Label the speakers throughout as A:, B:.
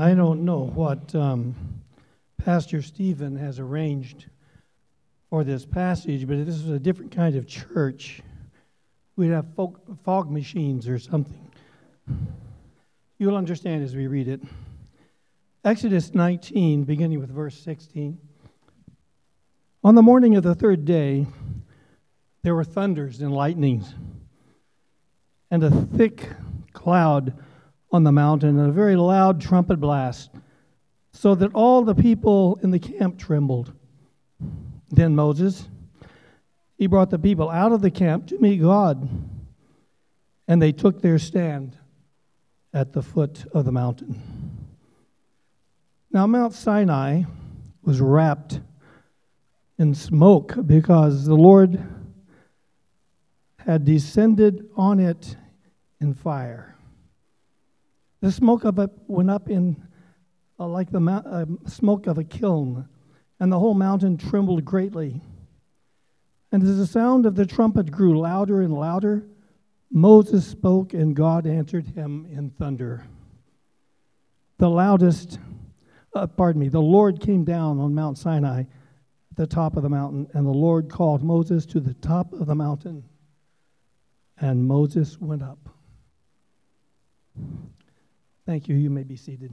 A: I don't know what um, Pastor Stephen has arranged for this passage, but if this was a different kind of church, we'd have fog, fog machines or something. You'll understand as we read it. Exodus 19, beginning with verse 16. On the morning of the third day, there were thunders and lightnings, and a thick cloud on the mountain, and a very loud trumpet blast, so that all the people in the camp trembled. Then Moses, he brought the people out of the camp to meet God, and they took their stand at the foot of the mountain. Now, Mount Sinai was wrapped in smoke because the Lord had descended on it in fire. The smoke of it went up in uh, like the uh, smoke of a kiln, and the whole mountain trembled greatly. And as the sound of the trumpet grew louder and louder, Moses spoke, and God answered him in thunder. The loudest, uh, pardon me, the Lord came down on Mount Sinai at the top of the mountain, and the Lord called Moses to the top of the mountain, and Moses went up. Thank you. You may be seated.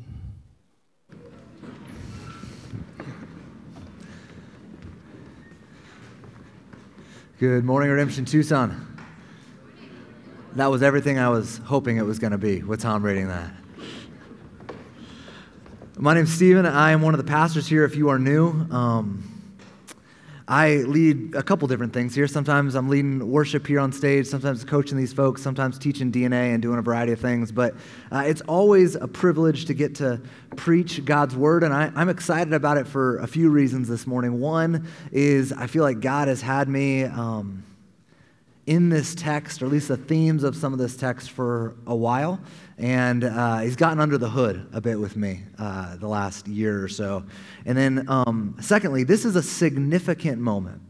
B: Good morning, Redemption Tucson. That was everything I was hoping it was going to be with Tom reading that. My name's Stephen. I am one of the pastors here if you are new. Um, I lead a couple different things here. Sometimes I'm leading worship here on stage, sometimes coaching these folks, sometimes teaching DNA and doing a variety of things. But uh, it's always a privilege to get to preach God's word, and I, am excited about it for a few reasons this morning. One is I feel like God has had me. Um, in this text, or at least the themes of some of this text, for a while. And uh, he's gotten under the hood a bit with me uh, the last year or so. And then, um, secondly, this is a significant moment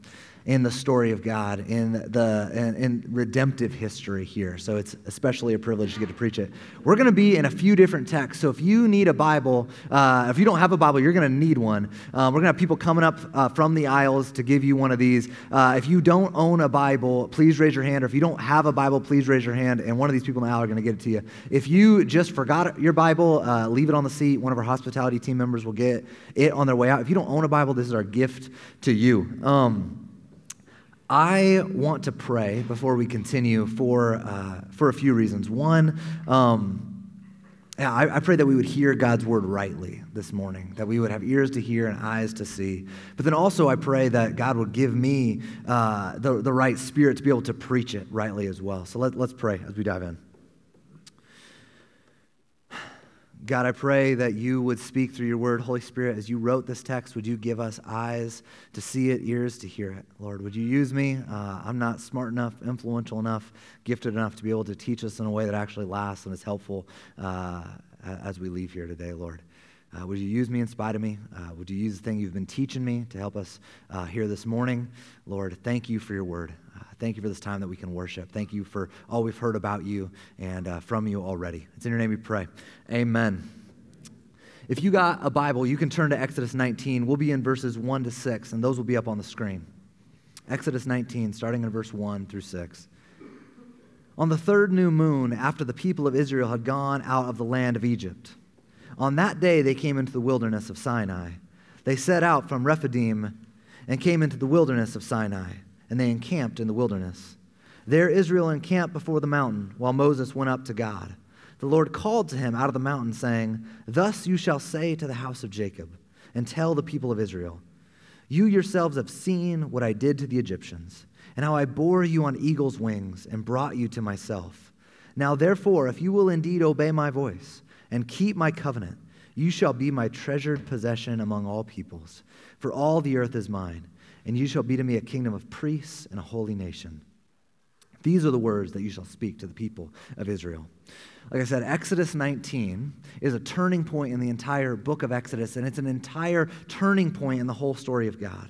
B: in the story of God, in the in, in, redemptive history here. So it's especially a privilege to get to preach it. We're going to be in a few different texts. So if you need a Bible, uh, if you don't have a Bible, you're going to need one. Uh, we're going to have people coming up uh, from the aisles to give you one of these. Uh, if you don't own a Bible, please raise your hand. Or if you don't have a Bible, please raise your hand, and one of these people in the aisle are going to get it to you. If you just forgot your Bible, uh, leave it on the seat. One of our hospitality team members will get it on their way out. If you don't own a Bible, this is our gift to you. Um, I want to pray before we continue for, uh, for a few reasons. One, um, I, I, pray that we would hear God's word rightly this morning, that we would have ears to hear and eyes to see. But then also, I pray that God would give me uh, the, the right spirit to be able to preach it rightly as well. So let, let's pray as we dive in. God, I pray that you would speak through your word. Holy Spirit, as you wrote this text, would you give us eyes to see it, ears to hear it? Lord, would you use me? Uh, I'm not smart enough, influential enough, gifted enough to be able to teach us in a way that actually lasts and is helpful uh, as we leave here today, Lord. Uh, would you use me in spite of me? Uh, would you use the thing you've been teaching me to help us uh, here this morning? Lord, thank you for your word. Thank you for this time that we can worship. Thank you for all we've heard about you and uh, from you already. It's in your name we pray. Amen. If you got a Bible, you can turn to Exodus 19. We'll be in verses 1 to 6, and those will be up on the screen. Exodus 19, starting in verse 1 through 6. On the third new moon, after the people of Israel had gone out of the land of Egypt, on that day they came into the wilderness of Sinai. They set out from Rephidim and came into the wilderness of Sinai, and they encamped in the wilderness. There Israel encamped before the mountain, while Moses went up to God. The Lord called to him out of the mountain, saying, Thus you shall say to the house of Jacob, and tell the people of Israel, You yourselves have seen what I did to the Egyptians, and how I bore you on eagle's wings and brought you to myself. Now therefore, if you will indeed obey my voice, and keep my covenant, you shall be my treasured possession among all peoples. For all the earth is mine, and you shall be to me a kingdom of priests and a holy nation. These are the words that you shall speak to the people of Israel. Like I said, Exodus 19 is a turning point in the entire book of Exodus, and it's an entire turning point in the whole story of God.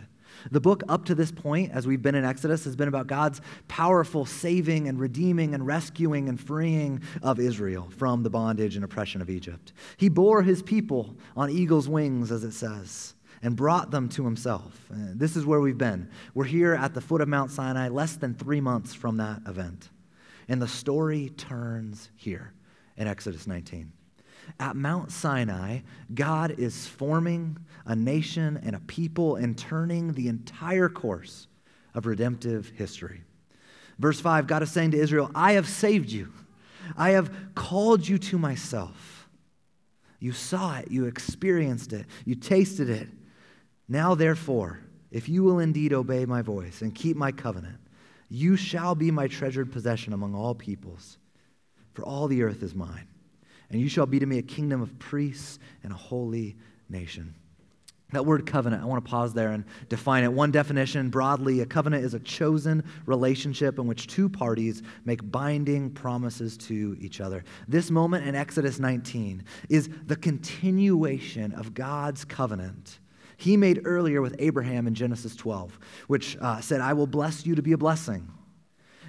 B: The book up to this point, as we've been in Exodus, has been about God's powerful saving and redeeming and rescuing and freeing of Israel from the bondage and oppression of Egypt. He bore his people on eagle's wings, as it says, and brought them to himself. Uh, this is where we've been. We're here at the foot of Mount Sinai, less than three months from that event. And the story turns here in Exodus 19. At Mount Sinai, God is forming a nation and a people and turning the entire course of redemptive history. Verse 5 God is saying to Israel, I have saved you, I have called you to myself. You saw it, you experienced it, you tasted it. Now, therefore, if you will indeed obey my voice and keep my covenant, you shall be my treasured possession among all peoples, for all the earth is mine and you shall be to me a kingdom of priests and a holy nation. That word covenant, I want to pause there and define it. One definition broadly a covenant is a chosen relationship in which two parties make binding promises to each other. This moment in Exodus 19 is the continuation of God's covenant he made earlier with Abraham in Genesis 12, which uh, said, I will bless you to be a blessing.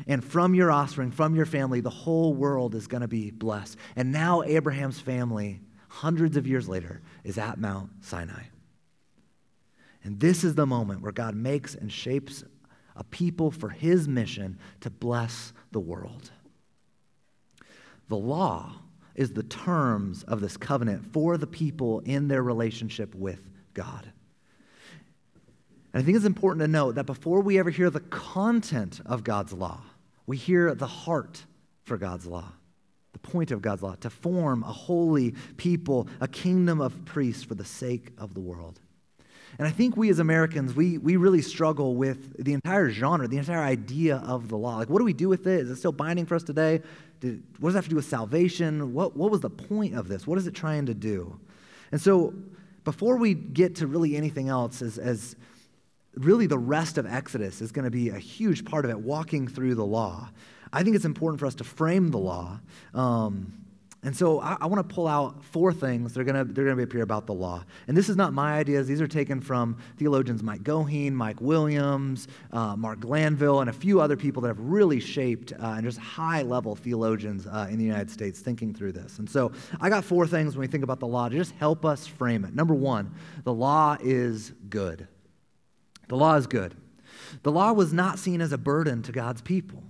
B: And from your offspring, from your family, the whole world is going to be blessed. And now Abraham's family, hundreds of years later, is at Mount Sinai. And this is the moment where God makes and shapes a people for his mission to bless the world. The law is the terms of this covenant for the people in their relationship with God. And I think it's important to note that before we ever hear the content of God's law, we hear the heart for God's law, the point of God's law, to form a holy people, a kingdom of priests for the sake of the world. And I think we as Americans, we, we really struggle with the entire genre, the entire idea of the law. Like, what do we do with it? Is it still binding for us today? Did, what does that have to do with salvation? What, what was the point of this? What is it trying to do? And so, before we get to really anything else, as, as really the rest of Exodus is going to be a huge part of it, walking through the law. I think it's important for us to frame the law. Um, and so I, I want to pull out four things that are going to, they're going to about the law. And this is not my ideas. These are taken from theologians Mike Goheen, Mike Williams, uh, Mark Glanville, and a few other people that have really shaped uh, and just high-level theologians uh, in the United States thinking through this. And so I got four things when we think about the law to just help us frame it. Number one, the law is good. The law is good. The law was not seen as a burden to God's people,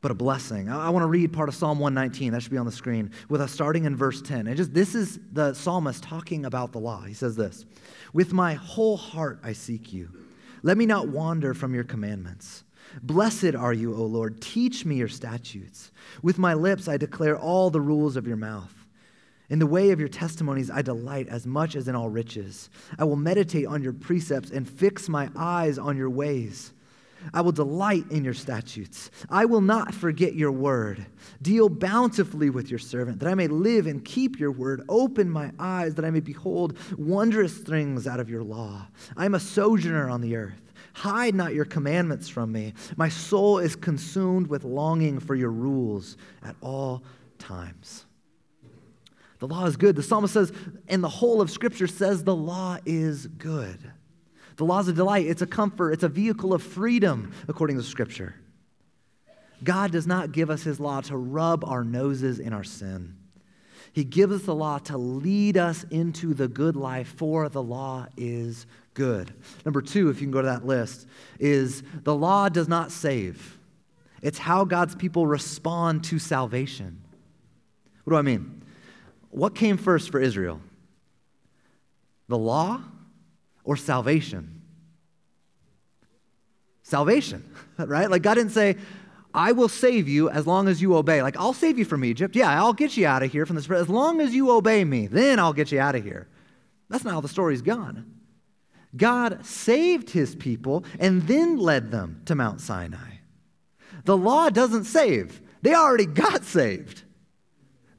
B: but a blessing. I, I want to read part of Psalm 119. That should be on the screen with us starting in verse 10. And just this is the psalmist talking about the law. He says this With my whole heart I seek you. Let me not wander from your commandments. Blessed are you, O Lord. Teach me your statutes. With my lips I declare all the rules of your mouth. In the way of your testimonies, I delight as much as in all riches. I will meditate on your precepts and fix my eyes on your ways. I will delight in your statutes. I will not forget your word. Deal bountifully with your servant, that I may live and keep your word. Open my eyes, that I may behold wondrous things out of your law. I am a sojourner on the earth. Hide not your commandments from me. My soul is consumed with longing for your rules at all times. The law is good. The psalmist says, and the whole of Scripture says the law is good. The law is a delight, it's a comfort, it's a vehicle of freedom, according to Scripture. God does not give us his law to rub our noses in our sin. He gives us the law to lead us into the good life, for the law is good. Number two, if you can go to that list, is the law does not save. It's how God's people respond to salvation. What do I mean? What came first for Israel? The law or salvation? Salvation, right? Like God didn't say, I will save you as long as you obey. Like, I'll save you from Egypt. Yeah, I'll get you out of here from this. As long as you obey me, then I'll get you out of here. That's not how the story's gone. God saved his people and then led them to Mount Sinai. The law doesn't save, they already got saved.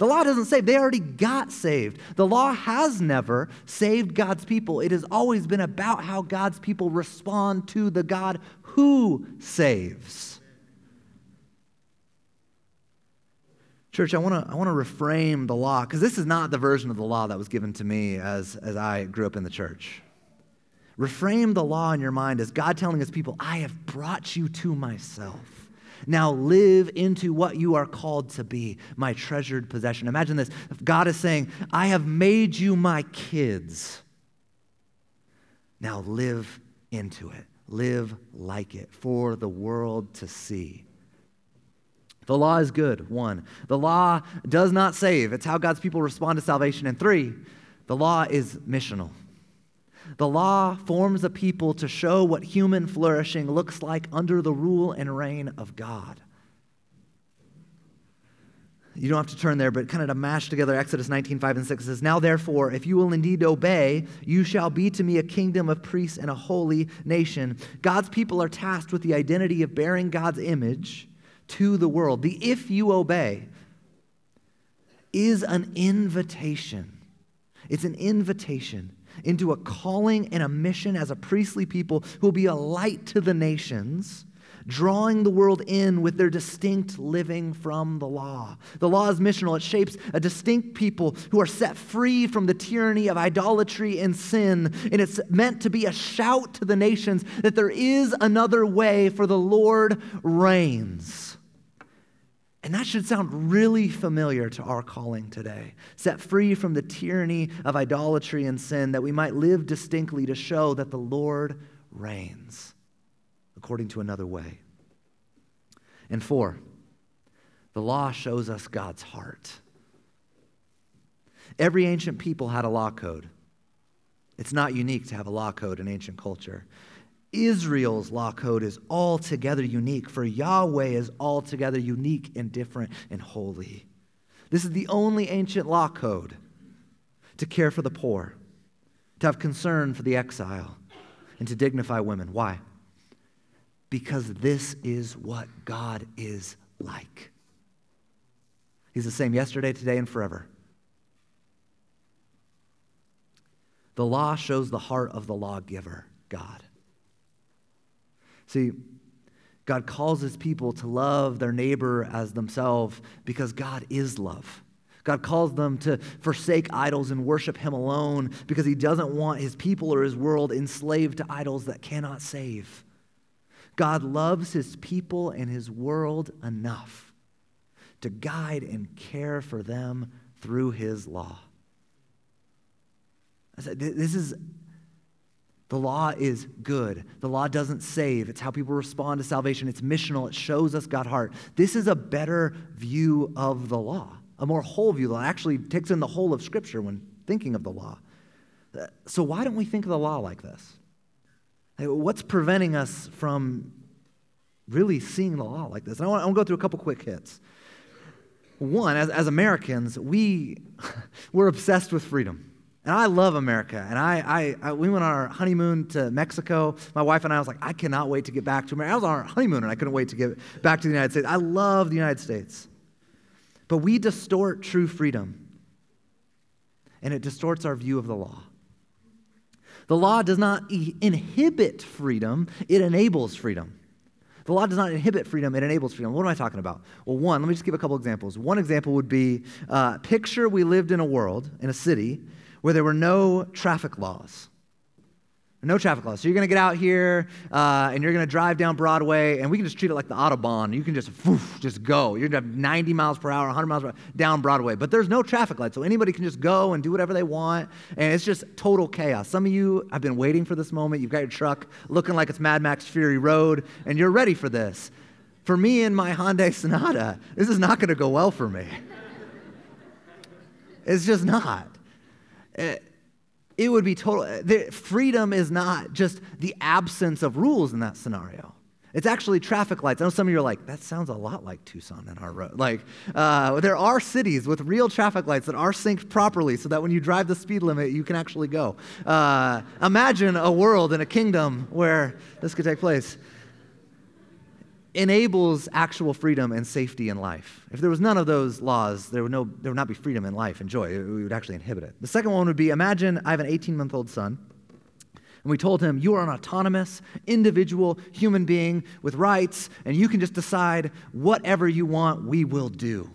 B: The law doesn't save, they already got saved. The law has never saved God's people. It has always been about how God's people respond to the God who saves. Church, I want to I want to reframe the law because this is not the version of the law that was given to me as, as I grew up in the church. Reframe the law in your mind as God telling his people, I have brought you to myself. Now live into what you are called to be, my treasured possession. Imagine this. God is saying, I have made you my kids. Now live into it. Live like it for the world to see. The law is good, one. The law does not save, it's how God's people respond to salvation. And three, the law is missional. The law forms a people to show what human flourishing looks like under the rule and reign of God. You don't have to turn there, but kind of to mash together Exodus 19, 5 and 6 says, Now therefore, if you will indeed obey, you shall be to me a kingdom of priests and a holy nation. God's people are tasked with the identity of bearing God's image to the world. The if you obey is an invitation. It's an invitation into a calling and a mission as a priestly people who will be a light to the nations, drawing the world in with their distinct living from the law. The law is missional, it shapes a distinct people who are set free from the tyranny of idolatry and sin. And it's meant to be a shout to the nations that there is another way, for the Lord reigns. And that should sound really familiar to our calling today. Set free from the tyranny of idolatry and sin, that we might live distinctly to show that the Lord reigns according to another way. And four, the law shows us God's heart. Every ancient people had a law code. It's not unique to have a law code in ancient culture. Israel's law code is altogether unique, for Yahweh is altogether unique and different and holy. This is the only ancient law code to care for the poor, to have concern for the exile, and to dignify women. Why? Because this is what God is like. He's the same yesterday, today, and forever. The law shows the heart of the lawgiver, God. See, God calls his people to love their neighbor as themselves because God is love. God calls them to forsake idols and worship him alone because he doesn't want his people or his world enslaved to idols that cannot save. God loves his people and his world enough to guide and care for them through his law. This is the law is good. The law doesn't save. It's how people respond to salvation. It's missional. It shows us God's heart. This is a better view of the law, a more whole view that actually takes in the whole of Scripture when thinking of the law. So, why don't we think of the law like this? What's preventing us from really seeing the law like this? And I want, I want to go through a couple quick hits. One, as, as Americans, we, we're obsessed with freedom. And I love America. And I, I, I, we went on our honeymoon to Mexico. My wife and I was like, I cannot wait to get back to America. I was on our honeymoon and I couldn't wait to get back to the United States. I love the United States. But we distort true freedom, and it distorts our view of the law. The law does not inhibit freedom, it enables freedom. The law does not inhibit freedom, it enables freedom. What am I talking about? Well, one, let me just give a couple examples. One example would be uh, picture we lived in a world, in a city, where there were no traffic laws. No traffic laws. So you're going to get out here uh, and you're going to drive down Broadway, and we can just treat it like the Autobahn. You can just, woof, just go. You're going to have 90 miles per hour, 100 miles per hour down Broadway. But there's no traffic lights, so anybody can just go and do whatever they want, and it's just total chaos. Some of you have been waiting for this moment. You've got your truck looking like it's Mad Max Fury Road, and you're ready for this. For me and my Hyundai Sonata, this is not going to go well for me. it's just not. It would be total. Freedom is not just the absence of rules in that scenario. It's actually traffic lights. I know some of you are like, that sounds a lot like Tucson and our road. Like, uh, there are cities with real traffic lights that are synced properly so that when you drive the speed limit, you can actually go. Uh, imagine a world in a kingdom where this could take place enables actual freedom and safety in life. If there was none of those laws, there would, no, there would not be freedom in life and joy. We would actually inhibit it. The second one would be imagine I have an 18 month old son, and we told him, You are an autonomous, individual human being with rights, and you can just decide whatever you want, we will do.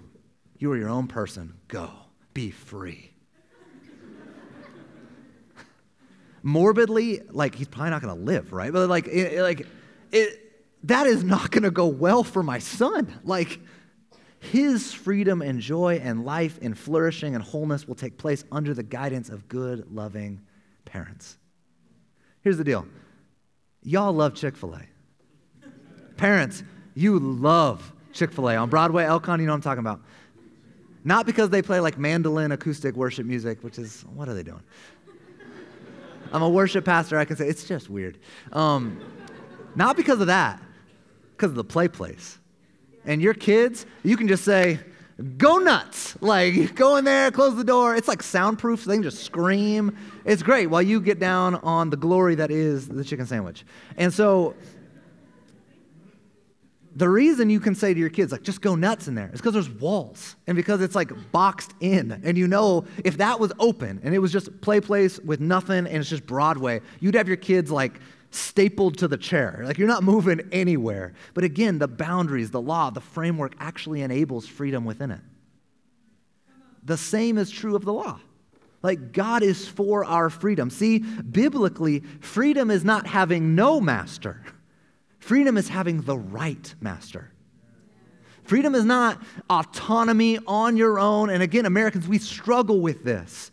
B: You are your own person. Go. Be free. morbidly, like he's probably not going to live, right? But like, it, like, it, that is not going to go well for my son. Like, his freedom and joy and life and flourishing and wholeness will take place under the guidance of good, loving parents. Here's the deal y'all love Chick fil A. Parents, you love Chick fil A. On Broadway, Elkhorn, you know what I'm talking about. Not because they play like mandolin acoustic worship music, which is, what are they doing? I'm a worship pastor, I can say it's just weird. Um, not because of that, because of the play place. And your kids, you can just say, go nuts. Like, go in there, close the door. It's like soundproof, so they can just scream. It's great while you get down on the glory that is the chicken sandwich. And so, the reason you can say to your kids, like, just go nuts in there is because there's walls and because it's like boxed in. And you know, if that was open and it was just play place with nothing and it's just Broadway, you'd have your kids like stapled to the chair. Like, you're not moving anywhere. But again, the boundaries, the law, the framework actually enables freedom within it. The same is true of the law. Like, God is for our freedom. See, biblically, freedom is not having no master. Freedom is having the right master. Freedom is not autonomy on your own. And again, Americans, we struggle with this.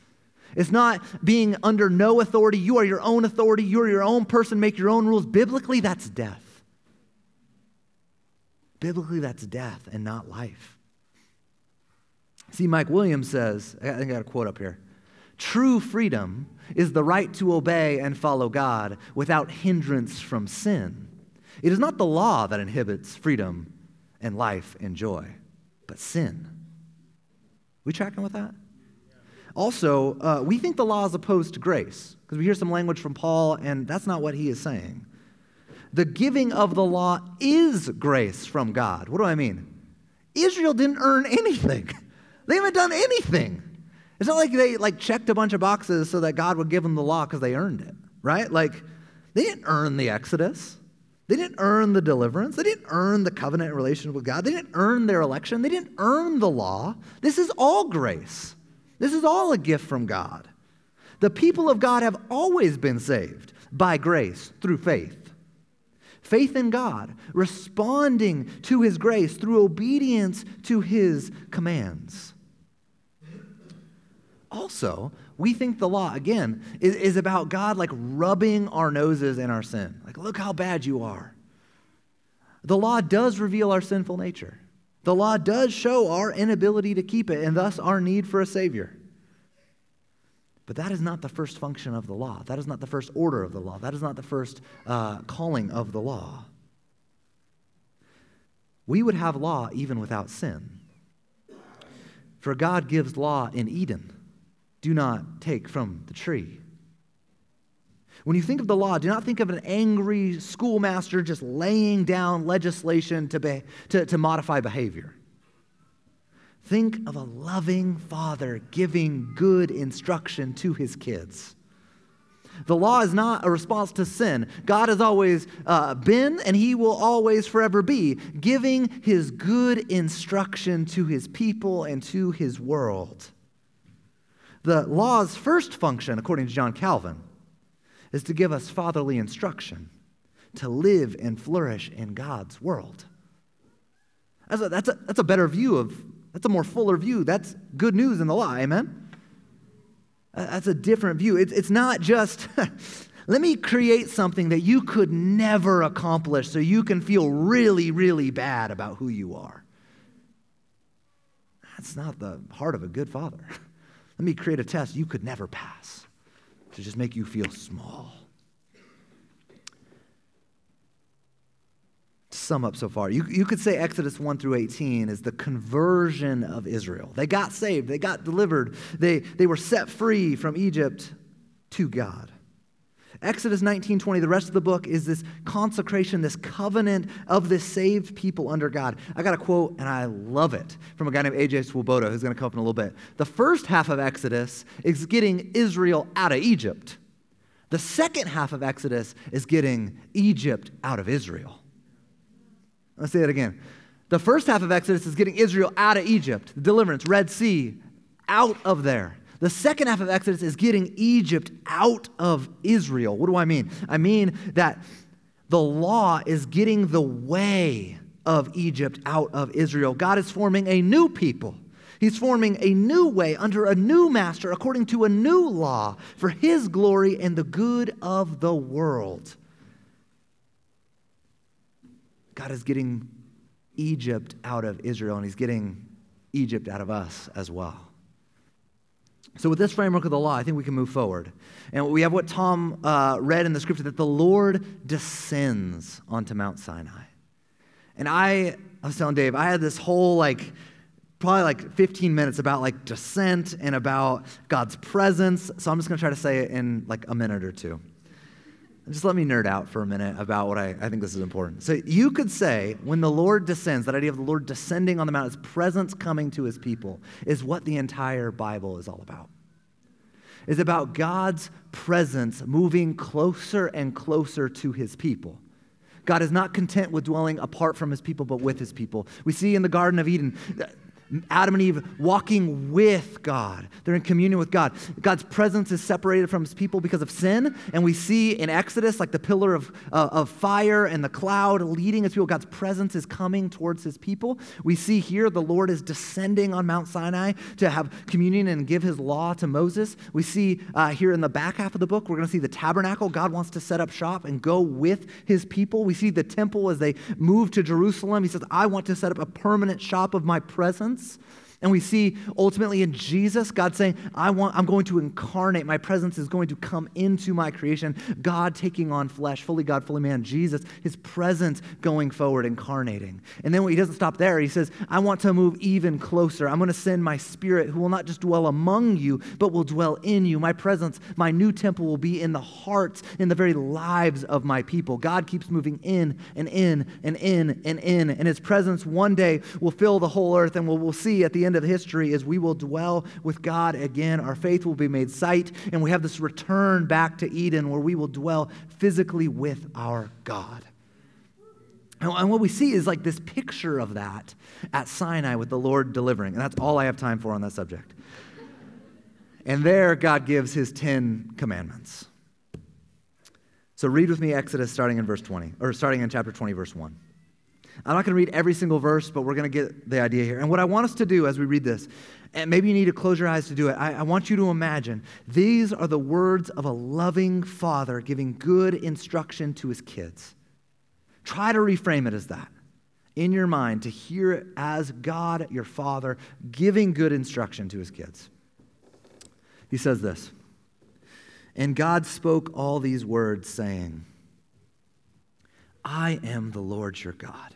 B: It's not being under no authority. You are your own authority. You're your own person, make your own rules. Biblically, that's death. Biblically, that's death and not life. See, Mike Williams says, I think I got a quote up here. True freedom is the right to obey and follow God without hindrance from sin. It is not the law that inhibits freedom and life and joy, but sin. We tracking with that? Also, uh, we think the law is opposed to grace because we hear some language from Paul, and that's not what he is saying. The giving of the law is grace from God. What do I mean? Israel didn't earn anything. They haven't done anything. It's not like they like checked a bunch of boxes so that God would give them the law because they earned it, right? Like they didn't earn the Exodus. They didn't earn the deliverance. They didn't earn the covenant relationship with God. They didn't earn their election. They didn't earn the law. This is all grace. This is all a gift from God. The people of God have always been saved by grace through faith. Faith in God, responding to His grace through obedience to His commands. Also, we think the law, again, is, is about God like rubbing our noses in our sin. Like, look how bad you are. The law does reveal our sinful nature. The law does show our inability to keep it and thus our need for a Savior. But that is not the first function of the law. That is not the first order of the law. That is not the first uh, calling of the law. We would have law even without sin. For God gives law in Eden do not take from the tree. When you think of the law, do not think of an angry schoolmaster just laying down legislation to, be, to, to modify behavior. Think of a loving father giving good instruction to his kids. The law is not a response to sin. God has always uh, been and he will always forever be giving his good instruction to his people and to his world. The law's first function, according to John Calvin, is to give us fatherly instruction to live and flourish in God's world. That's a, that's a, that's a better view of, that's a more fuller view. That's good news in the law, amen? Uh, that's a different view. It's, it's not just, let me create something that you could never accomplish so you can feel really, really bad about who you are. That's not the heart of a good father. Let me create a test you could never pass to just make you feel small. To sum up so far, you, you could say Exodus 1 through 18 is the conversion of Israel. They got saved, they got delivered, they, they were set free from Egypt to God. Exodus 19 20, the rest of the book is this consecration, this covenant of this saved people under God. I got a quote, and I love it, from a guy named A.J. Swoboda, who's going to come up in a little bit. The first half of Exodus is getting Israel out of Egypt, the second half of Exodus is getting Egypt out of Israel. Let's say that again. The first half of Exodus is getting Israel out of Egypt, the deliverance, Red Sea, out of there. The second half of Exodus is getting Egypt out of Israel. What do I mean? I mean that the law is getting the way of Egypt out of Israel. God is forming a new people. He's forming a new way under a new master according to a new law for his glory and the good of the world. God is getting Egypt out of Israel, and he's getting Egypt out of us as well. So, with this framework of the law, I think we can move forward. And we have what Tom uh, read in the scripture that the Lord descends onto Mount Sinai. And I, I was telling Dave, I had this whole like, probably like 15 minutes about like descent and about God's presence. So I'm just going to try to say it in like a minute or two. Just let me nerd out for a minute about what I, I think this is important. So you could say when the Lord descends, that idea of the Lord descending on the mount, his presence coming to his people, is what the entire Bible is all about. Is about God's presence moving closer and closer to his people. God is not content with dwelling apart from his people, but with his people. We see in the Garden of Eden, Adam and Eve walking with God. They're in communion with God. God's presence is separated from his people because of sin. And we see in Exodus, like the pillar of, uh, of fire and the cloud leading his people, God's presence is coming towards his people. We see here the Lord is descending on Mount Sinai to have communion and give his law to Moses. We see uh, here in the back half of the book, we're going to see the tabernacle. God wants to set up shop and go with his people. We see the temple as they move to Jerusalem. He says, I want to set up a permanent shop of my presence presence. And we see ultimately in Jesus, God saying, I want, I'm going to incarnate. My presence is going to come into my creation. God taking on flesh, fully God, fully man. Jesus, his presence going forward, incarnating. And then he doesn't stop there. He says, I want to move even closer. I'm going to send my spirit who will not just dwell among you, but will dwell in you. My presence, my new temple will be in the hearts, in the very lives of my people. God keeps moving in and in and in and in. And his presence one day will fill the whole earth. And we'll, we'll see at the end of history is we will dwell with God again. Our faith will be made sight, and we have this return back to Eden where we will dwell physically with our God. And what we see is like this picture of that at Sinai with the Lord delivering. And that's all I have time for on that subject. And there, God gives his 10 commandments. So read with me Exodus starting in verse 20, or starting in chapter 20, verse 1. I'm not going to read every single verse, but we're going to get the idea here. And what I want us to do as we read this, and maybe you need to close your eyes to do it, I, I want you to imagine these are the words of a loving father giving good instruction to his kids. Try to reframe it as that in your mind, to hear it as God, your father, giving good instruction to his kids. He says this And God spoke all these words, saying, I am the Lord your God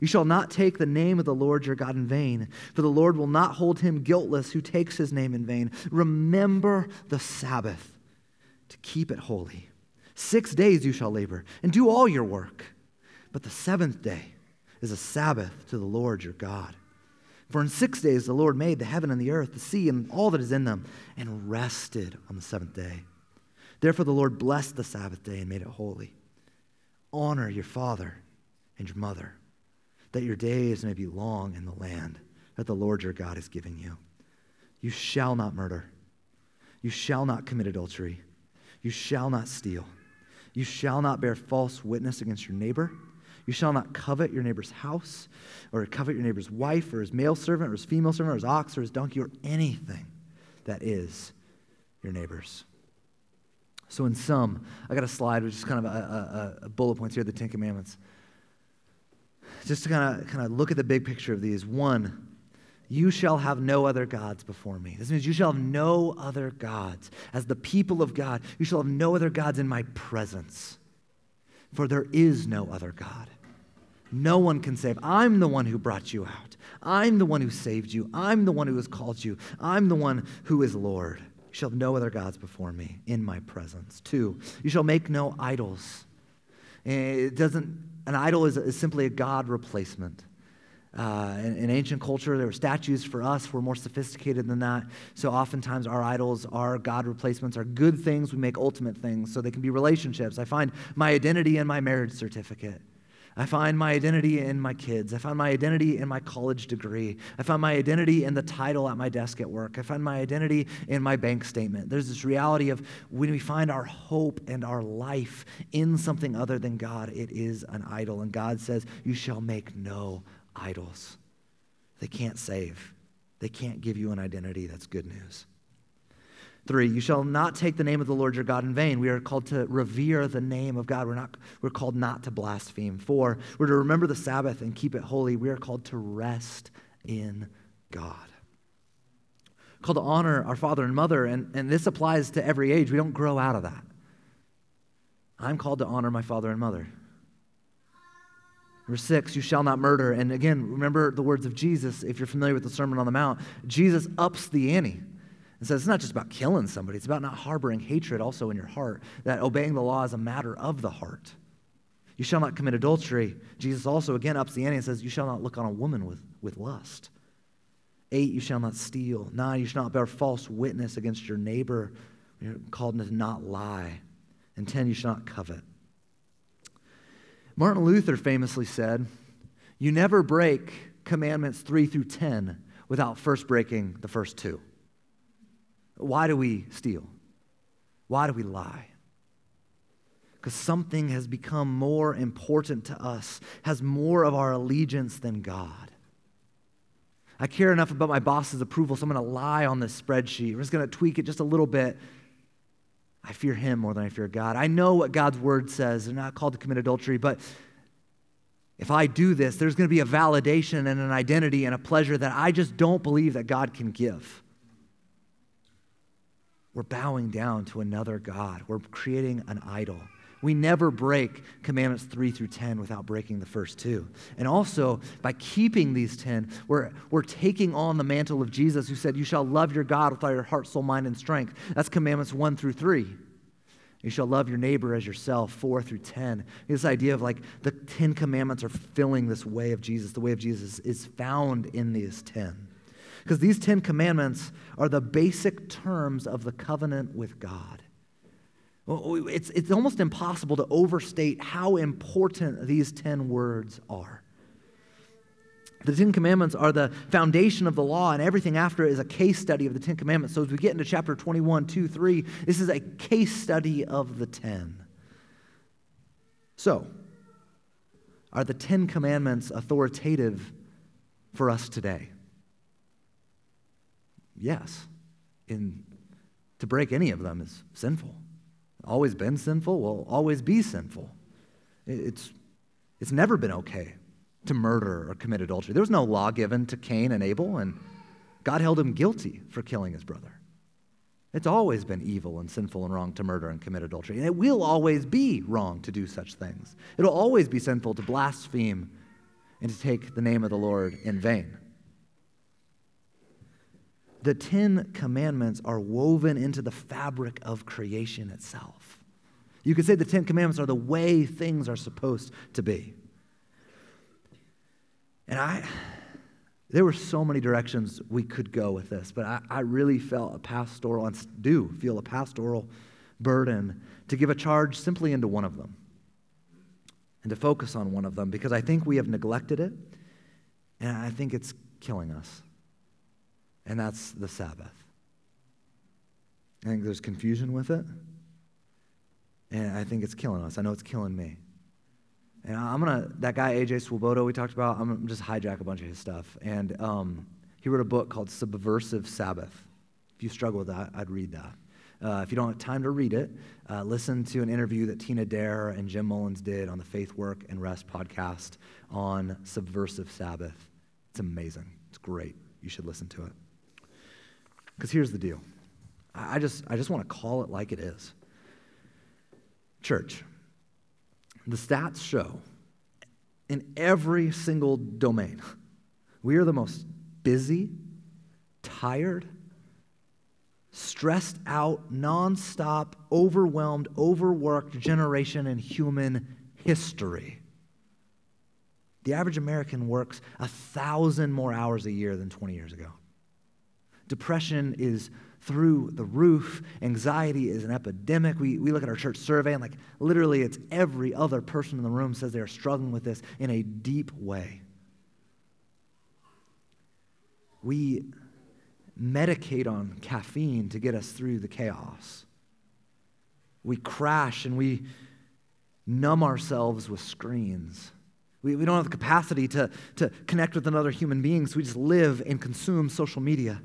B: you shall not take the name of the Lord your God in vain, for the Lord will not hold him guiltless who takes his name in vain. Remember the Sabbath to keep it holy. Six days you shall labor and do all your work, but the seventh day is a Sabbath to the Lord your God. For in six days the Lord made the heaven and the earth, the sea, and all that is in them, and rested on the seventh day. Therefore the Lord blessed the Sabbath day and made it holy. Honor your father and your mother that your days may be long in the land that the Lord your God has given you. You shall not murder. You shall not commit adultery. You shall not steal. You shall not bear false witness against your neighbor. You shall not covet your neighbor's house, or covet your neighbor's wife, or his male servant, or his female servant, or his ox, or his donkey, or anything that is your neighbor's. So, in sum, I got a slide which is kind of a, a, a bullet points here, the Ten Commandments just to kind of kind of look at the big picture of these. One, you shall have no other gods before me. This means you shall have no other gods. As the people of God, you shall have no other gods in my presence. For there is no other God. No one can save. I'm the one who brought you out. I'm the one who saved you. I'm the one who has called you. I'm the one who is Lord. You shall have no other gods before me in my presence. Two, you shall make no idols. Eh, it doesn't, an idol is, is simply a God replacement. Uh, in, in, ancient culture, there were statues for us. We're more sophisticated than that. So oftentimes, our idols, our God replacements, are good things. We make ultimate things so they can be relationships. I find my identity in my marriage certificate. I find my identity in my kids. I find my identity in my college degree. I find my identity in the title at my desk at work. I find my identity in my bank statement. There's this reality of when we find our hope and our life in something other than God, it is an idol. And God says, You shall make no idols. They can't save, they can't give you an identity. That's good news. Three, you shall not take the name of the Lord your God in vain. We are called to revere the name of God. We're, not, we're called not to blaspheme. Four, we're to remember the Sabbath and keep it holy. We are called to rest in God. We're called to honor our father and mother, and, and this applies to every age. We don't grow out of that. I'm called to honor my father and mother. Number six, you shall not murder. And again, remember the words of Jesus, if you're familiar with the Sermon on the Mount. Jesus ups the ante and says it's not just about killing somebody, it's about not harboring hatred also in your heart, that obeying the law is a matter of the heart. You shall not commit adultery. Jesus also again ups the ante and says, You shall not look on a woman with, with lust. Eight, you shall not steal. Nine, you shall not bear false witness against your neighbor. You're called to not lie. And ten, you shall not covet. Martin Luther famously said, You never break commandments three through ten without first breaking the first two. Why do we steal? Why do we lie? Because something has become more important to us, has more of our allegiance than God. I care enough about my boss's approval, so I'm going to lie on this spreadsheet. I'm just going to tweak it just a little bit. I fear him more than I fear God. I know what God's word says. They're not called to commit adultery, but if I do this, there's going to be a validation and an identity and a pleasure that I just don't believe that God can give we're bowing down to another God. We're creating an idol. We never break commandments 3 through 10 without breaking the first two. And also, by keeping these 10, we're, we're taking on the mantle of Jesus, who said, You shall love your God with all your heart, soul, mind, and strength. That's commandments 1 through 3. You shall love your neighbor as yourself, 4 through 10. This idea of like the 10 commandments are filling this way of Jesus. The way of Jesus is found in these 10. Because these Ten Commandments are the basic terms of the covenant with God. It's, it's almost impossible to overstate how important these 10 words are. The Ten Commandments are the foundation of the law, and everything after it is a case study of the Ten Commandments. So as we get into chapter 21, 2, 3, this is a case study of the Ten. So, are the Ten Commandments authoritative for us today? Yes. In, to break any of them is sinful. Always been sinful, will always be sinful. It's, it's never been okay to murder or commit adultery. There was no law given to Cain and Abel, and God held him guilty for killing his brother. It's always been evil and sinful and wrong to murder and commit adultery. And it will always be wrong to do such things. It'll always be sinful to blaspheme and to take the name of the Lord in vain the Ten Commandments are woven into the fabric of creation itself. You could say the Ten Commandments are the way things are supposed to be. And I, there were so many directions we could go with this, but I, I really felt a pastoral, and do feel a pastoral burden to give a charge simply into one of them and to focus on one of them because I think we have neglected it and I think it's killing us and that's the Sabbath. I think there's confusion with it, and I think it's killing us. I know it's killing me. And I'm gonna that guy AJ Swoboda we talked about. I'm gonna just hijack a bunch of his stuff, and um, he wrote a book called Subversive Sabbath. If you struggle with that, I'd read that. Uh, if you don't have time to read it, uh, listen to an interview that Tina Dare and Jim Mullins did on the Faith, Work, and Rest podcast on Subversive Sabbath. It's amazing. It's great. You should listen to it. Because here's the deal I just, I just want to call it like it is. Church, the stats show in every single domain, we are the most busy, tired, stressed out, nonstop, overwhelmed, overworked generation in human history. The average American works a thousand more hours a year than 20 years ago. Depression is through the roof. Anxiety is an epidemic. We, we look at our church survey, and like literally, it's every other person in the room says they are struggling with this in a deep way. We medicate on caffeine to get us through the chaos. We crash and we numb ourselves with screens. We, we don't have the capacity to, to connect with another human being, so we just live and consume social media.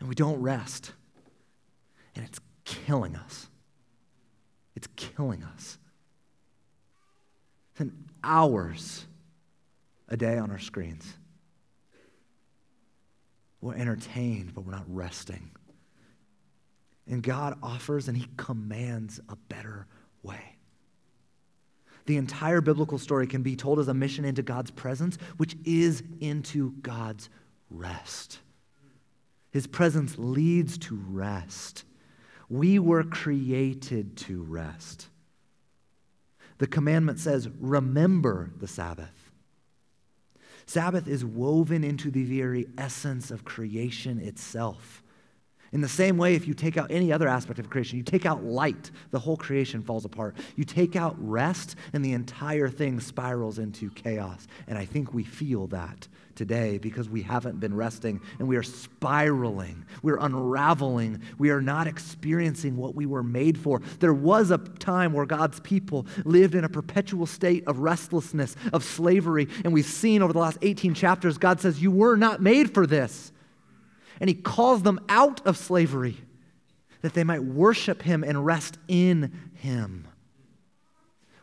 B: And we don't rest. And it's killing us. It's killing us. And hours a day on our screens. We're entertained, but we're not resting. And God offers and He commands a better way. The entire biblical story can be told as a mission into God's presence, which is into God's rest. His presence leads to rest. We were created to rest. The commandment says, Remember the Sabbath. Sabbath is woven into the very essence of creation itself. In the same way, if you take out any other aspect of creation, you take out light, the whole creation falls apart. You take out rest, and the entire thing spirals into chaos. And I think we feel that today because we haven't been resting and we are spiraling. We're unraveling. We are not experiencing what we were made for. There was a time where God's people lived in a perpetual state of restlessness, of slavery. And we've seen over the last 18 chapters, God says, You were not made for this. And He calls them out of slavery that they might worship Him and rest in Him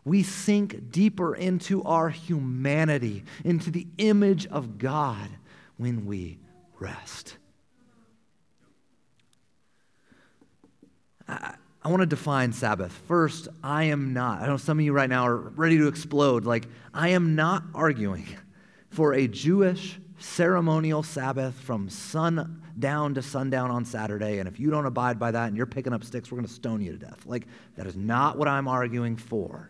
B: we sink deeper into our humanity, into the image of God when we rest. I, I want to define Sabbath. First, I am not, I know some of you right now are ready to explode. Like, I am not arguing for a Jewish ceremonial Sabbath from sundown to sundown on Saturday. And if you don't abide by that and you're picking up sticks, we're going to stone you to death. Like, that is not what I'm arguing for.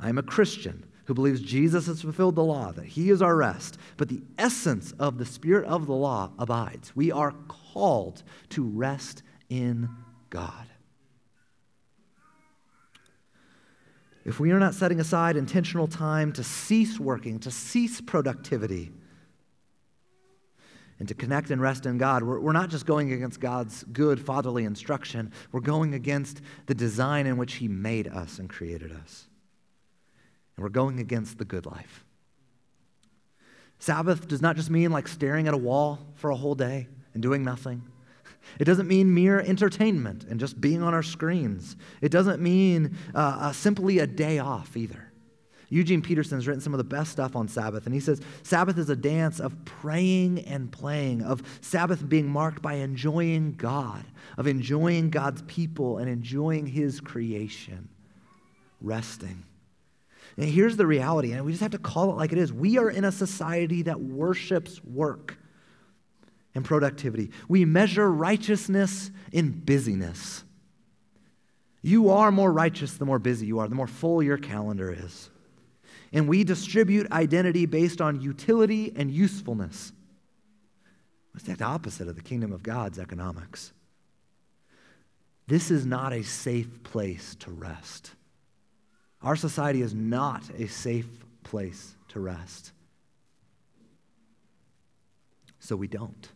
B: I'm a Christian who believes Jesus has fulfilled the law, that he is our rest. But the essence of the spirit of the law abides. We are called to rest in God. If we are not setting aside intentional time to cease working, to cease productivity, and to connect and rest in God, we're, we're not just going against God's good fatherly instruction, we're going against the design in which He made us and created us. And we're going against the good life. Sabbath does not just mean like staring at a wall for a whole day and doing nothing. It doesn't mean mere entertainment and just being on our screens. It doesn't mean uh, uh, simply a day off either. Eugene Peterson has written some of the best stuff on Sabbath, and he says Sabbath is a dance of praying and playing, of Sabbath being marked by enjoying God, of enjoying God's people and enjoying His creation, resting. And here's the reality, and we just have to call it like it is. We are in a society that worships work and productivity. We measure righteousness in busyness. You are more righteous the more busy you are, the more full your calendar is. And we distribute identity based on utility and usefulness. It's the opposite of the kingdom of God's economics. This is not a safe place to rest. Our society is not a safe place to rest. So we don't.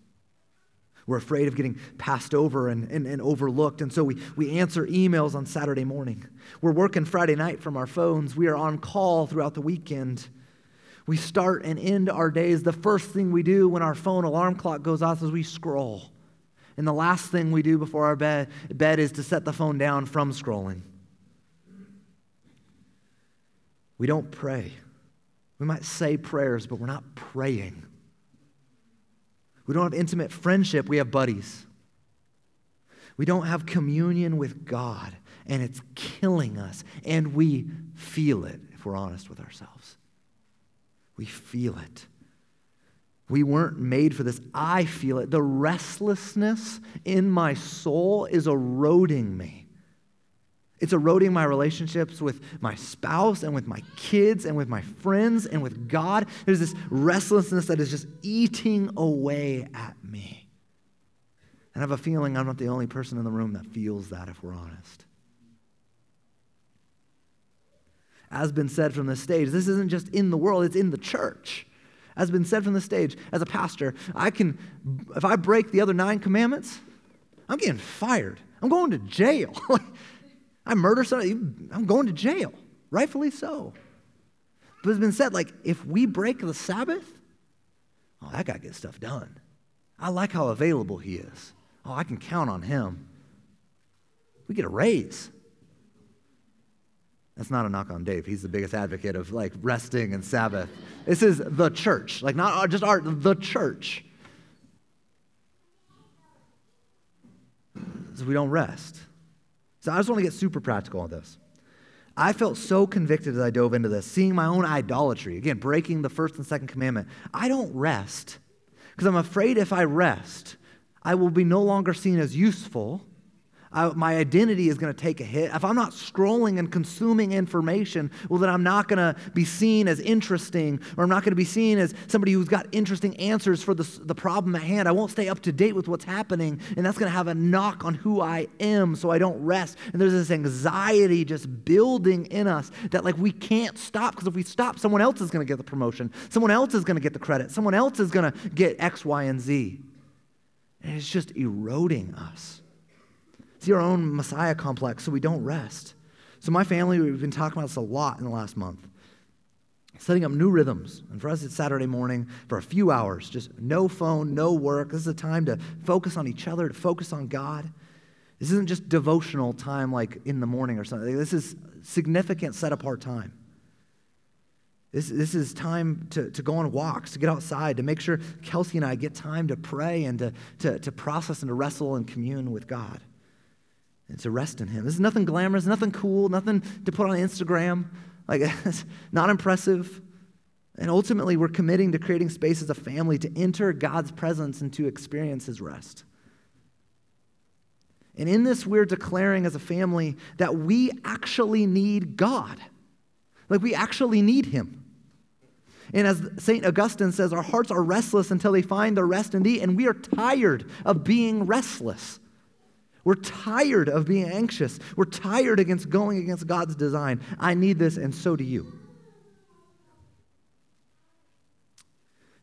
B: We're afraid of getting passed over and, and, and, overlooked, and so we, we answer emails on Saturday morning. We're working Friday night from our phones. We are on call throughout the weekend. We start and end our days. The first thing we do when our phone alarm clock goes off is we scroll. And the last thing we do before our bed, bed is to set the phone down from scrolling. We don't pray. We might say prayers, but we're not praying. We don't have intimate friendship, we have buddies. We don't have communion with God, and it's killing us. And we feel it, if we're honest with ourselves. We feel it. We weren't made for this. I feel it. The restlessness in my soul is eroding me. It's eroding my relationships with my spouse and with my kids and with my friends and with God. There's this restlessness that is just eating away at me. And I have a feeling I'm not the only person in the room that feels that, if we're honest. As been said from the stage, this isn't just in the world, it's in the church. As been said from the stage, as a pastor, I can, if I break the other nine commandments, I'm getting fired. I'm going to jail. I murder somebody, I'm going to jail. Rightfully so. But it's been said, like, if we break the Sabbath, oh, that guy gets stuff done. I like how available he is. Oh, I can count on him. We get a raise. That's not a knock on Dave. He's the biggest advocate of like resting and Sabbath. This is the church, like not uh, just art, the church. So we don't rest. So I just want to get super practical on this. I felt so convicted as I dove into this, seeing my own idolatry, again, breaking the first and second commandment. I don't rest because I'm afraid if I rest, I will be no longer seen as useful I, my identity is going to take a hit. If I'm not scrolling and consuming information, well, then I'm not going to be seen as interesting, or I'm not going to be seen as somebody who's got interesting answers for the, the problem at hand. I won't stay up to date with what's happening, and that's going to have a knock on who I am, so I don't rest. And there's this anxiety just building in us that, like, we can't stop, because if we stop, someone else is going to get the promotion, someone else is going to get the credit, someone else is going to get X, Y, and Z. And it's just eroding us. It's your own Messiah complex, so we don't rest. So, my family, we've been talking about this a lot in the last month. Setting up new rhythms. And for us, it's Saturday morning for a few hours, just no phone, no work. This is a time to focus on each other, to focus on God. This isn't just devotional time like in the morning or something. This is significant set apart time. This, this is time to, to go on walks, to get outside, to make sure Kelsey and I get time to pray and to, to, to process and to wrestle and commune with God and to rest in Him. This is nothing glamorous, nothing cool, nothing to put on Instagram. Like, it's not impressive. And ultimately, we're committing to creating space as a family to enter God's presence and to experience His rest. And in this, we're declaring as a family that we actually need God. Like, we actually need Him. And as St. Augustine says, our hearts are restless until they find their rest in Thee, and we are tired of being restless. We're tired of being anxious. We're tired against going against God's design. I need this, and so do you.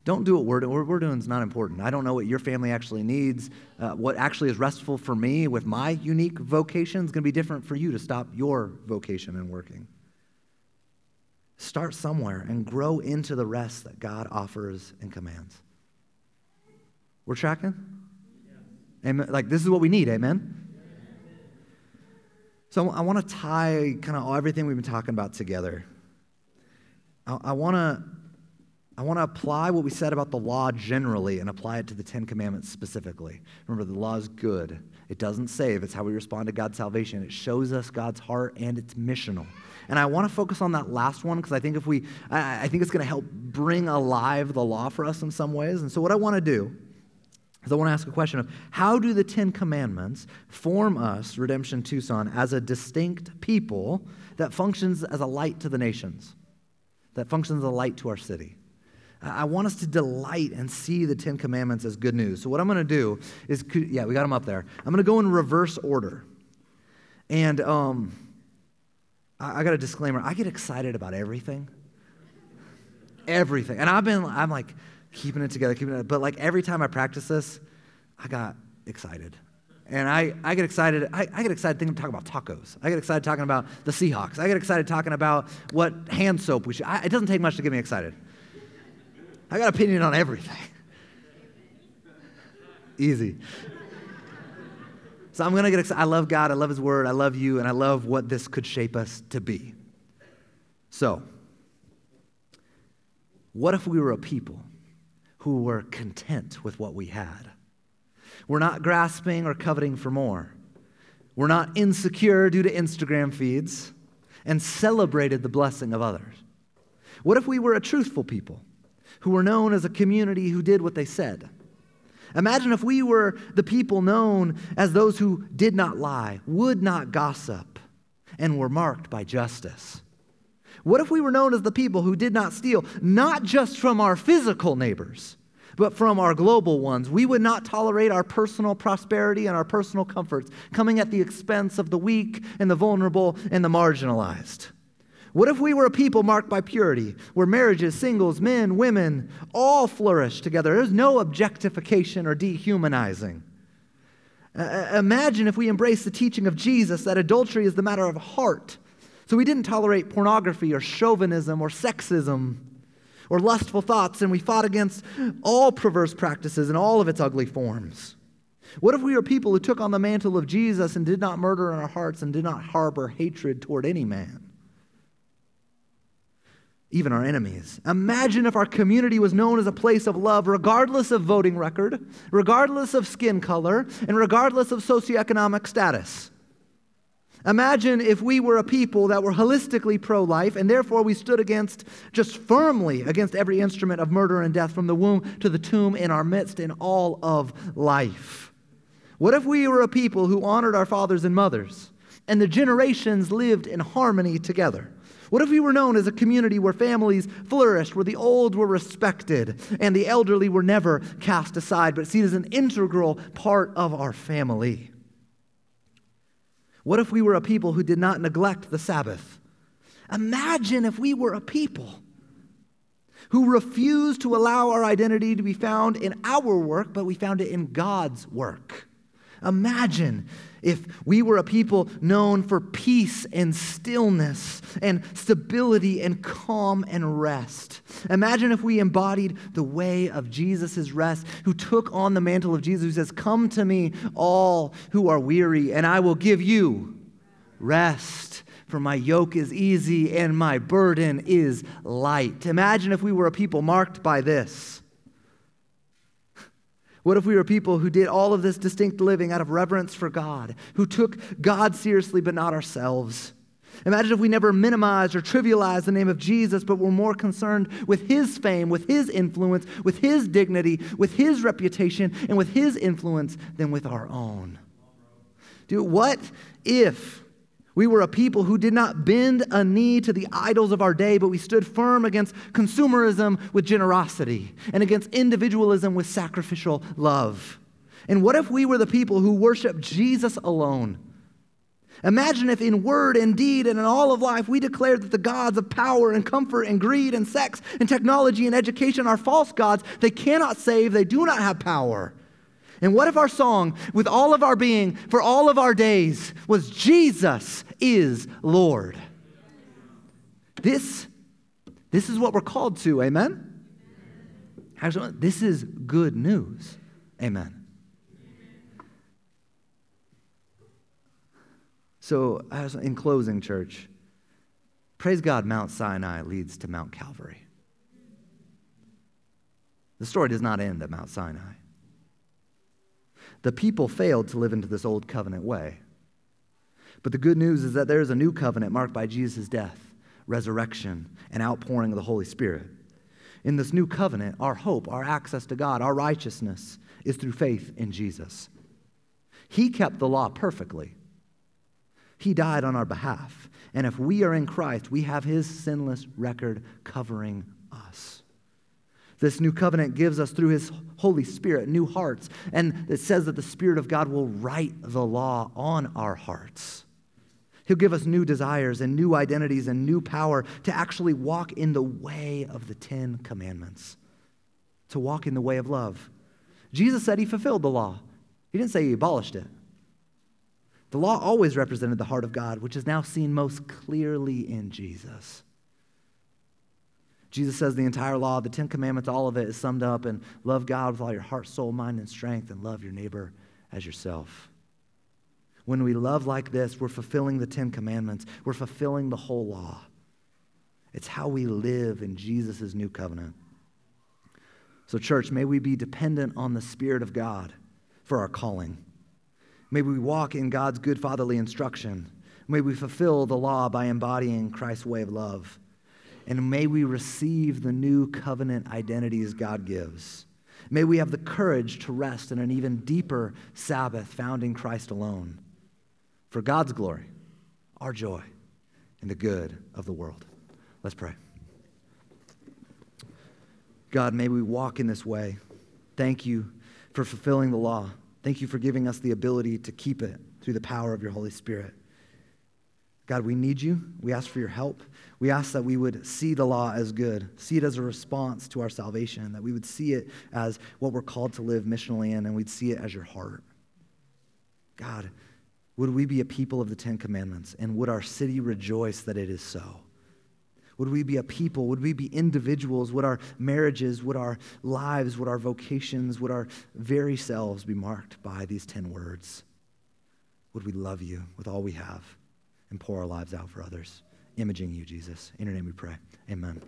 B: Don't do what we're doing. What we're doing is not important. I don't know what your family actually needs. Uh, what actually is restful for me with my unique vocation is going to be different for you to stop your vocation and working. Start somewhere and grow into the rest that God offers and commands. We're tracking? Amen. Like, this is what we need. Amen. So I want to tie kind of everything we've been talking about together. I, want to I want to apply what we said about the law generally and apply it to the Ten Commandments specifically. Remember, the law is good. It doesn't save, it's how we respond to God's salvation. It shows us God's heart and it's missional. And I want to focus on that last one because I think if we, I, I think it's going to help bring alive the law for us in some ways. And so, what I want to do so I want to ask a question of how do the Ten Commandments form us, Redemption Tucson, as a distinct people that functions as a light to the nations, that functions as a light to our city? I want us to delight and see the Ten Commandments as good news. So what I'm going to do is, yeah, we got them up there. I'm going to go in reverse order. And um, I, I got a disclaimer. I get excited about everything. Everything. And I've been, I'm like, keeping it together, keeping it. But like every time I practice this, I got excited. And I, I get excited. I, I get excited thinking talking about tacos. I get excited talking about the Seahawks. I get excited talking about what hand soap we should. I, it doesn't take much to get me excited. I got opinion on everything. Easy. So I'm gonna get excited. I love God. I love His Word. I love you, and I love what this could shape us to be. So, what if we were a people who were content with what we had. We're not grasping or coveting for more. We're not insecure due to Instagram feeds and celebrated the blessing of others. What if we were a truthful people who were known as a community who did what they said? Imagine if we were the people known as those who did not lie, would not gossip, and were marked by justice? What if we were known as the people who did not steal, not just from our physical neighbors, but from our global ones? We would not tolerate our personal prosperity and our personal comforts coming at the expense of the weak and the vulnerable and the marginalized. What if we were a people marked by purity, where marriages, singles, men, women, all flourish together? There's no objectification or dehumanizing. Uh, imagine if we embrace the teaching of Jesus that adultery is the matter of heart. So we didn't tolerate pornography or chauvinism or sexism or lustful thoughts, and we fought against all perverse practices in all of its ugly forms. What if we were people who took on the mantle of Jesus and did not murder in our hearts and did not harbor hatred toward any man? even our enemies. Imagine if our community was known as a place of love, regardless of voting record, regardless of skin color, and regardless of socioeconomic status. Imagine if we were a people that were holistically pro life, and therefore we stood against, just firmly against every instrument of murder and death from the womb to the tomb in our midst in all of life. What if we were a people who honored our fathers and mothers, and the generations lived in harmony together? What if we were known as a community where families flourished, where the old were respected, and the elderly were never cast aside, but seen as an integral part of our family? What if we were a people who did not neglect the Sabbath? Imagine if we were a people who refused to allow our identity to be found in our work, but we found it in God's work. Imagine if we were a people known for peace and stillness and stability and calm and rest. Imagine if we embodied the way of Jesus' rest, who took on the mantle of Jesus, who says, Come to me, all who are weary, and I will give you rest. For my yoke is easy and my burden is light. Imagine if we were a people marked by this. What if we were people who did all of this distinct living out of reverence for God, who took God seriously but not ourselves? Imagine if we never minimized or trivialized the name of Jesus, but were more concerned with his fame, with his influence, with his dignity, with his reputation, and with his influence than with our own. Dude, what if we were a people who did not bend a knee to the idols of our day, but we stood firm against consumerism with generosity and against individualism with sacrificial love. And what if we were the people who worship Jesus alone? Imagine if in word and deed and in all of life we declared that the gods of power and comfort and greed and sex and technology and education are false gods. They cannot save, they do not have power. And what if our song, with all of our being, for all of our days, was Jesus is Lord? This, this is what we're called to, amen? This is good news, amen. So, as in closing, church, praise God, Mount Sinai leads to Mount Calvary. The story does not end at Mount Sinai. The people failed to live into this old covenant way. But the good news is that there is a new covenant marked by Jesus' death, resurrection, and outpouring of the Holy Spirit. In this new covenant, our hope, our access to God, our righteousness is through faith in Jesus. He kept the law perfectly. He died on our behalf. And if we are in Christ, we have his sinless record covering us. This new covenant gives us through his Holy Spirit new hearts. And it says that the Spirit of God will write the law on our hearts. He'll give us new desires and new identities and new power to actually walk in the way of the Ten Commandments, to walk in the way of love. Jesus said he fulfilled the law, he didn't say he abolished it. The law always represented the heart of God, which is now seen most clearly in Jesus. Jesus says the entire law, the Ten Commandments, all of it is summed up in love God with all your heart, soul, mind, and strength, and love your neighbor as yourself. When we love like this, we're fulfilling the Ten Commandments, we're fulfilling the whole law. It's how we live in Jesus' new covenant. So, church, may we be dependent on the Spirit of God for our calling. May we walk in God's good fatherly instruction. May we fulfill the law by embodying Christ's way of love and may we receive the new covenant identities God gives. May we have the courage to rest in an even deeper Sabbath found in Christ alone. For God's glory, our joy. and the good of the world. Let's pray. God, may we walk in this way. Thank you for fulfilling the law. Thank you for giving us the ability to keep it through the power of your Holy Spirit. God, we need you. We ask for your help. We ask that we would see the law as good, see it as a response to our salvation, that we would see it as what we're called to live missionally in, and we'd see it as your heart. God, would we be a people of the Ten Commandments, and would our city rejoice that it is so? Would we be a people? Would we be individuals? Would our marriages, would our lives, would our vocations, would our very selves be marked by these 10 words? Would we love you with all we have and pour our lives out for others? Imaging you, Jesus. In your name we pray. Amen.